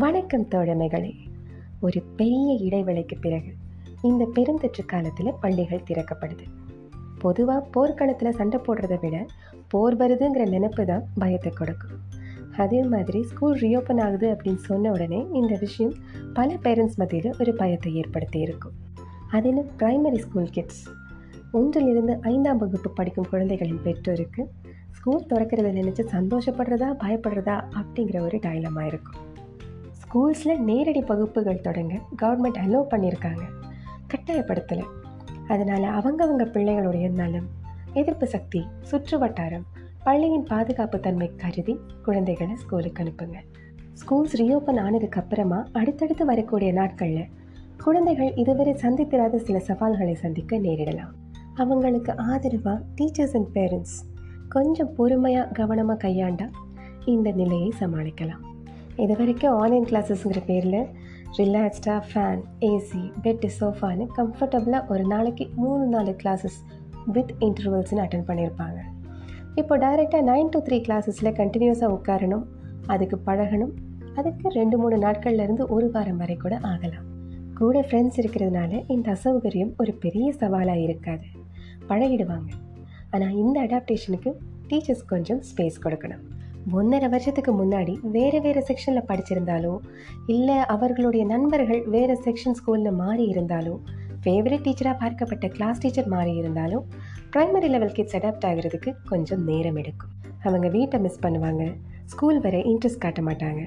வணக்கம் தோழமைகளே. ஒரு பெரிய இடைவெளிக்கு பிறகு இந்த பெருந்தொற்று காலத்தில் பள்ளிகள் திறக்கப்படுது. பொதுவாக போர்க்களத்தில் சண்டை போடுறத விட போர் வருதுங்கிற நினைப்பு தான் பயத்தை கொடுக்கும். அதே மாதிரி ஸ்கூல் ரீஓப்பன் ஆகுது அப்படின்னு சொன்ன உடனே இந்த விஷயம் பல பேரண்ட்ஸ் மத்தியில் ஒரு பயத்தை ஏற்படுத்தி இருக்கும். அதிலும் பிரைமரி ஸ்கூல் கிட்ஸ் ஒன்றிலிருந்து ஐந்தாம் வகுப்பு படிக்கும் குழந்தைகளின் பெற்றோருக்கு ஸ்கூல் திறக்கிறத நினச்சி சந்தோஷப்படுறதா பயப்படுறதா அப்படிங்கிற ஒரு டைலமாக இருக்கும். ஸ்கூல்ஸில் நேரடி வகுப்புகள் தொடங்க கவர்மெண்ட் அலோவ் பண்ணியிருக்காங்க கட்டாயப்படுத்தலை. அதனால் அவங்கவங்க பிள்ளைகளுடைய நலம் எதிர்ப்பு சக்தி சுற்று வட்டாரம் பள்ளியின் பாதுகாப்பு தன்மை கருதி குழந்தைகளை ஸ்கூலுக்கு அனுப்புங்க. ஸ்கூல்ஸ் ரீஓப்பன் ஆனதுக்கு அப்புறமா அடுத்தடுத்து வரக்கூடிய நாட்களில் குழந்தைகள் இதுவரை சந்தித்திராத சில சவால்களை சந்திக்க நேரிடலாம். அவங்களுக்கு ஆதரவாக டீச்சர்ஸ் அண்ட் பேரண்ட்ஸ் கொஞ்சம் பொறுமையாக கவனமாக கையாண்டால் இந்த நிலையை சமாளிக்கலாம். இது வரைக்கும் ஆன்லைன் கிளாஸஸ்ங்கிற பேரில் ரிலாக்ஸ்டாக ஃபேன் ஏசி பெட்டு சோஃபான்னு கம்ஃபர்டபுளாக ஒரு நாளைக்கு மூணு நாலு கிளாஸஸ் வித் இன்டர்வல்ஸ்னு அட்டன் பண்ணியிருப்பாங்க. இப்போ டைரெக்டாக நைன் டு த்ரீ கிளாஸஸில் கண்டினியூஸாக உட்காரணும் அதுக்கு பழகணும் அதுக்கு ரெண்டு மூணு நாட்கள்லேருந்து ஒரு வாரம் வரை கூட ஆகலாம். கூட ஃப்ரெண்ட்ஸ் இருக்கிறதுனால இந்த அசௌகரியம் ஒரு பெரிய சவாலாக இருக்காது. பழகிடுவாங்க. ஆனால் இந்த அடாப்டேஷனுக்கு டீச்சர்ஸ் கொஞ்சம் ஸ்பேஸ் கொடுக்கணும். ஒன்றரை வருஷத்துக்கு முன்னாடி வேறு வேறு செக்ஷனில் படிச்சிருந்தாலோ இல்லை அவர்களுடைய நண்பர்கள் வேறு செக்ஷன் ஸ்கூலில் மாறி இருந்தாலோ ஃபேவரட் டீச்சராக பார்க்கப்பட்ட கிளாஸ் டீச்சர் மாறி இருந்தாலும் ப்ரைமரி லெவல் கிட்ஸ் அடாப்ட் ஆகிறதுக்கு கொஞ்சம் நேரம் எடுக்கும். அவங்க வீட்டை மிஸ் பண்ணுவாங்க ஸ்கூல் வர இன்ட்ரெஸ்ட் காட்ட மாட்டாங்க.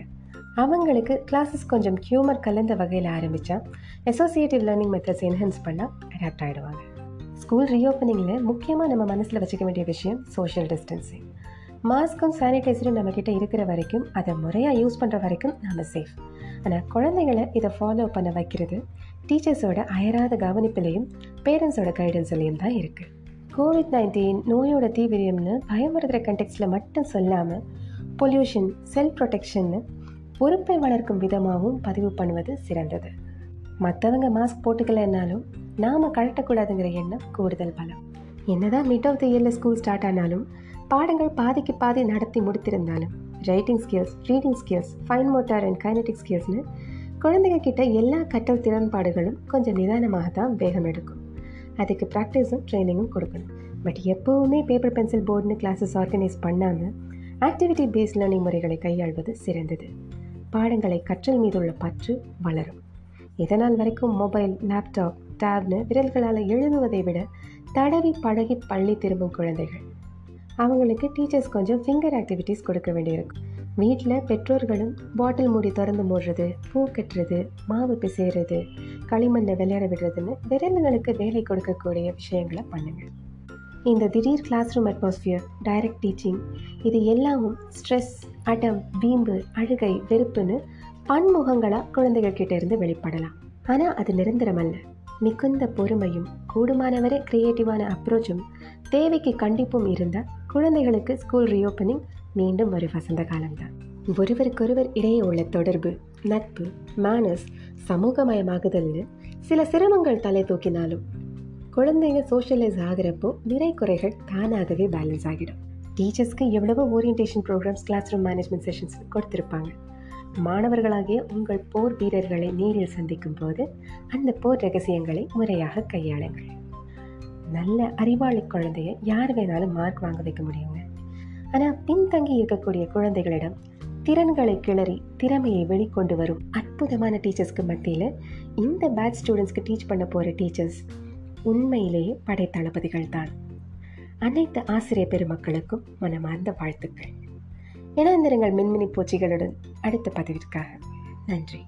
அவங்களுக்கு கிளாஸஸ் கொஞ்சம் ஹியூமர் கலந்த வகையில் ஆரம்பித்தா அசோசியேட்டிவ் லேர்னிங் மெத்தட்ஸ் என்ஹான்ஸ் பண்ணால் அடாப்ட் ஆகிடுவாங்க ஸ்கூல் ரீஓப்பனிங்கில் முக்கியமாக நம்ம மனசில் வச்சுக்க வேண்டிய விஷயம் சோஷியல் டிஸ்டன்சிங் மாஸ்க்கும் சானிடைசரும் நம்மக்கிட்ட இருக்கிற வரைக்கும் அதை முறையாக யூஸ் பண்ணுற வரைக்கும் நாம் சேஃப் ஆனால் குழந்தைகளை இதை ஃபாலோ பண்ண வைக்கிறது டீச்சர்ஸோட அயராத கவனிப்பிலையும் பேரண்ட்ஸோட கைடன்ஸ்லையும் தான் இருக்குது கோவிட் நைன்டீன் நோயோட தீவிரம்னு பயமுறுத்துகிற கண்டெக்ட்ஸில் மட்டும் சொல்லாமல் பொல்யூஷன் செல்ஃப் ப்ரொடெக்ஷன்னு பொறுப்பை வளர்க்கும் விதமாகவும் பதிவு பண்ணுவது சிறந்தது. மற்றவங்க மாஸ்க் போட்டுக்கலைன்னாலும் நாம் கழட்டக்கூடாதுங்கிற எண்ணம் கூடுதல் பலம். என்னதான் மிட் ஆஃப் த இயரில் ஸ்கூல் ஸ்டார்ட் ஆனாலும் பாடங்கள் பாதிக்கு பாதி நடத்தி முடித்திருந்தாலும் writing skills reading skills fine motor and kinetic ஸ்கில்ஸ்னு குழந்தைங்க கிட்ட எல்லா கற்றல் திறன்பாடுகளும் கொஞ்சம் நிதானமாக தான் வேகம் எடுக்கும். அதுக்கு ப்ராக்டிஸும் ட்ரைனிங்கும் கொடுக்கணும். பட் எப்போவுமே பேப்பர் பென்சில் போர்டுன்னு கிளாஸஸ் ஆர்கனைஸ் பண்ணாமல் ஆக்டிவிட்டி பேஸ்ட் லேர்னிங் முறைகளை கையாள்வது சிறந்தது. பாடங்களை கற்றல் மீது உள்ள பற்று வளரும். இதனால் வரைக்கும் மொபைல் லேப்டாப் டேப்னு விரல்களால் எழுதுவதை விட தடவி பழகி பள்ளி திரும்பும் குழந்தைகள். அவங்களுக்கு டீச்சர்ஸ் கொஞ்சம் ஃபிங்கர் ஆக்டிவிட்டீஸ் கொடுக்க வேண்டியிருக்கும். வீட்டில் பெற்றோர்களும் பாட்டில் மூடி திறந்து மூடுறது பூ கட்டுறது மாவு பிசைறது களிமண்ணை விளையாட விடுறதுன்னு விரல்களுக்கு வேலை கொடுக்கக்கூடிய விஷயங்களை பண்ணுங்கள் இந்த திடீர் classroom atmosphere direct teaching இது எல்லாமும் ஸ்ட்ரெஸ் அடம் வீம்பு அழுகை வெறுப்புன்னு பன்முகங்களாக குழந்தைகள் கிட்டேருந்து வெளிப்படலாம். ஆனால் அது நிரந்தரம் அல்ல. மிகுந்த பொறுமையும் கூடுமானவரை கிரியேட்டிவான அப்ரோச்சும் தேவைக்கு கண்டிப்பும் இருந்தால் குழந்தைகளுக்கு ஸ்கூல் ரீஓப்பனிங் மீண்டும் ஒரு வசந்த காலம்தான் ஒருவருக்கொருவர் இடையே உள்ள தொடர்பு நட்பு மேனஸ் சமூகமயமாகுதல்னு சில சிரமங்கள் தலை தூக்கினாலும் குழந்தைங்க சோஷியலைஸ் ஆகிறப்போ நிறை குறைகள் தானாகவே பேலன்ஸ் ஆகிடும். டீச்சர்ஸ்க்கு எவ்வளவோ orientation programmes classroom management sessions கொடுத்துருப்பாங்க. மாணவர்களாகிய உங்கள் போர் வீரர்களை நேரில் சந்திக்கும் போது அந்த போர் ரகசியங்களை முறையாக கையாளுங்கள். நல்ல அறிவாளி குழந்தைய யார் வேணாலும் மார்க் வாங்க வைக்க முடியுங்க. ஆனால் பின்தங்கி இருக்கக்கூடிய குழந்தைகளிடம் திறன்களை கிளறி திறமையை வெளிக்கொண்டு வரும் அற்புதமான டீச்சர்ஸ்க்கு மத்தியில் இந்த பேட்ச் ஸ்டூடெண்ட்ஸ்க்கு டீச் பண்ண போகிற டீச்சர்ஸ் உண்மையிலேயே படைத்தளபதிகள் தான் அனைத்து ஆசிரியர் பெருமக்களுக்கும் மனமார்ந்த வாழ்த்துக்கள். இணைந்திருங்கள் மின்மினி பூச்சிகளுடன் அடுத்த பதிவிற்காக. நன்றி.